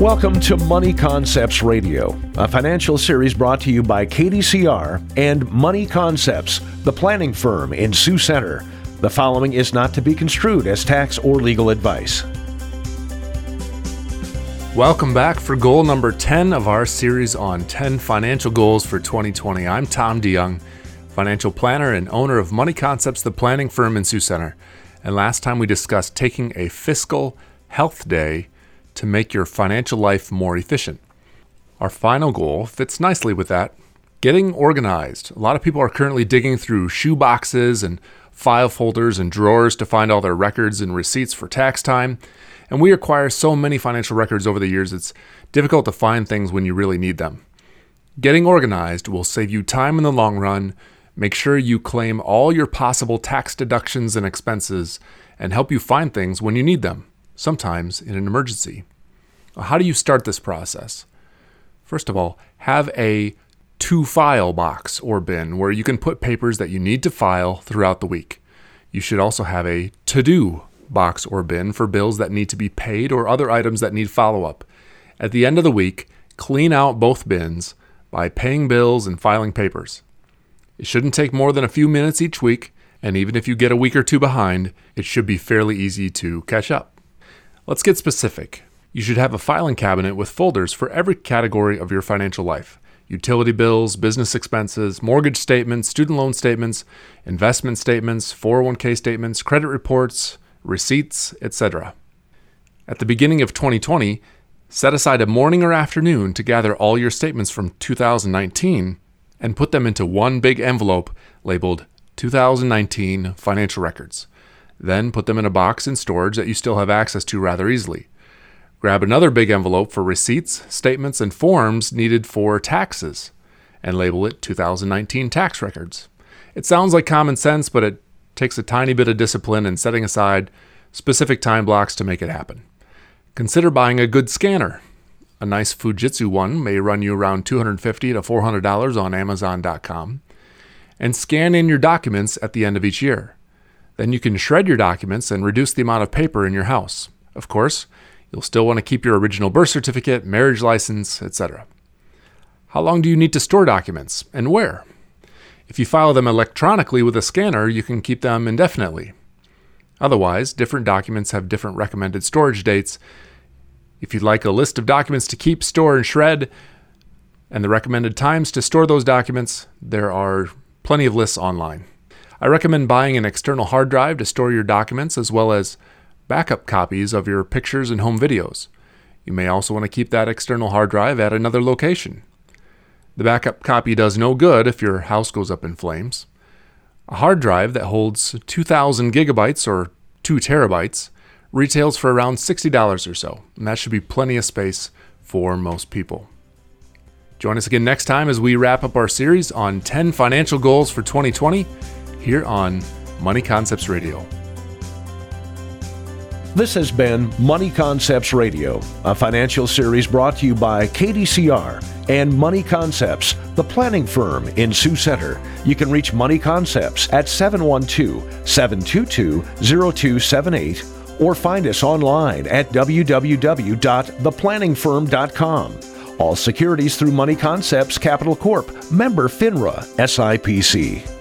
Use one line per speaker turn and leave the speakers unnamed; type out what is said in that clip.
Welcome to Money Concepts Radio, a financial series brought to you by KDCR and Money Concepts, the planning firm in Sioux Center. The following is not to be construed as tax or legal advice.
Welcome back for goal number 10 of our series on 10 financial goals for 2020. I'm Tom DeYoung, financial planner and owner of Money Concepts, the planning firm in Sioux Center. And last time we discussed taking a fiscal health day to make your financial life more efficient. Our final goal fits nicely with that getting organized. A lot of people are currently digging through shoe boxes and file folders and drawers to find all their records and receipts for tax time. And we acquire so many financial records over the years, it's difficult to find things when you really need them. Getting organized will save you time in the long run, make sure you claim all your possible tax deductions and expenses, and help you find things when you need them, sometimes in an emergency. How do you start this process? First of all, have a to file box or bin where you can put papers that you need to file throughout the week. You should also have a to do box or bin for bills that need to be paid or other items that need follow up. At the end of the week, clean out both bins by paying bills and filing papers. It shouldn't take more than a few minutes each week, and even if you get a week or two behind, it should be fairly easy to catch up. Let's get specific. You should have a filing cabinet with folders for every category of your financial life utility bills, business expenses, mortgage statements, student loan statements, investment statements, 401k statements, credit reports, receipts, etc. At the beginning of 2020, set aside a morning or afternoon to gather all your statements from 2019 and put them into one big envelope labeled 2019 Financial Records. Then put them in a box in storage that you still have access to rather easily. Grab another big envelope for receipts, statements, and forms needed for taxes and label it 2019 tax records. It sounds like common sense, but it takes a tiny bit of discipline and setting aside specific time blocks to make it happen. Consider buying a good scanner. A nice Fujitsu one may run you around 250 to $400 on Amazon.com. And scan in your documents at the end of each year. Then you can shred your documents and reduce the amount of paper in your house. Of course, You'll still want to keep your original birth certificate, marriage license, etc. How long do you need to store documents and where? If you file them electronically with a scanner, you can keep them indefinitely. Otherwise, different documents have different recommended storage dates. If you'd like a list of documents to keep, store, and shred, and the recommended times to store those documents, there are plenty of lists online. I recommend buying an external hard drive to store your documents as well as backup copies of your pictures and home videos. You may also want to keep that external hard drive at another location. The backup copy does no good if your house goes up in flames. A hard drive that holds 2,000 gigabytes or 2 terabytes retails for around $60 or so, and that should be plenty of space for most people. Join us again next time as we wrap up our series on 10 financial goals for 2020 here on Money Concepts Radio.
This has been Money Concepts Radio, a financial series brought to you by KDCR and Money Concepts, the planning firm in Sioux Center. You can reach Money Concepts at 712 722 0278 or find us online at www.theplanningfirm.com. All securities through Money Concepts Capital Corp, member FINRA, SIPC.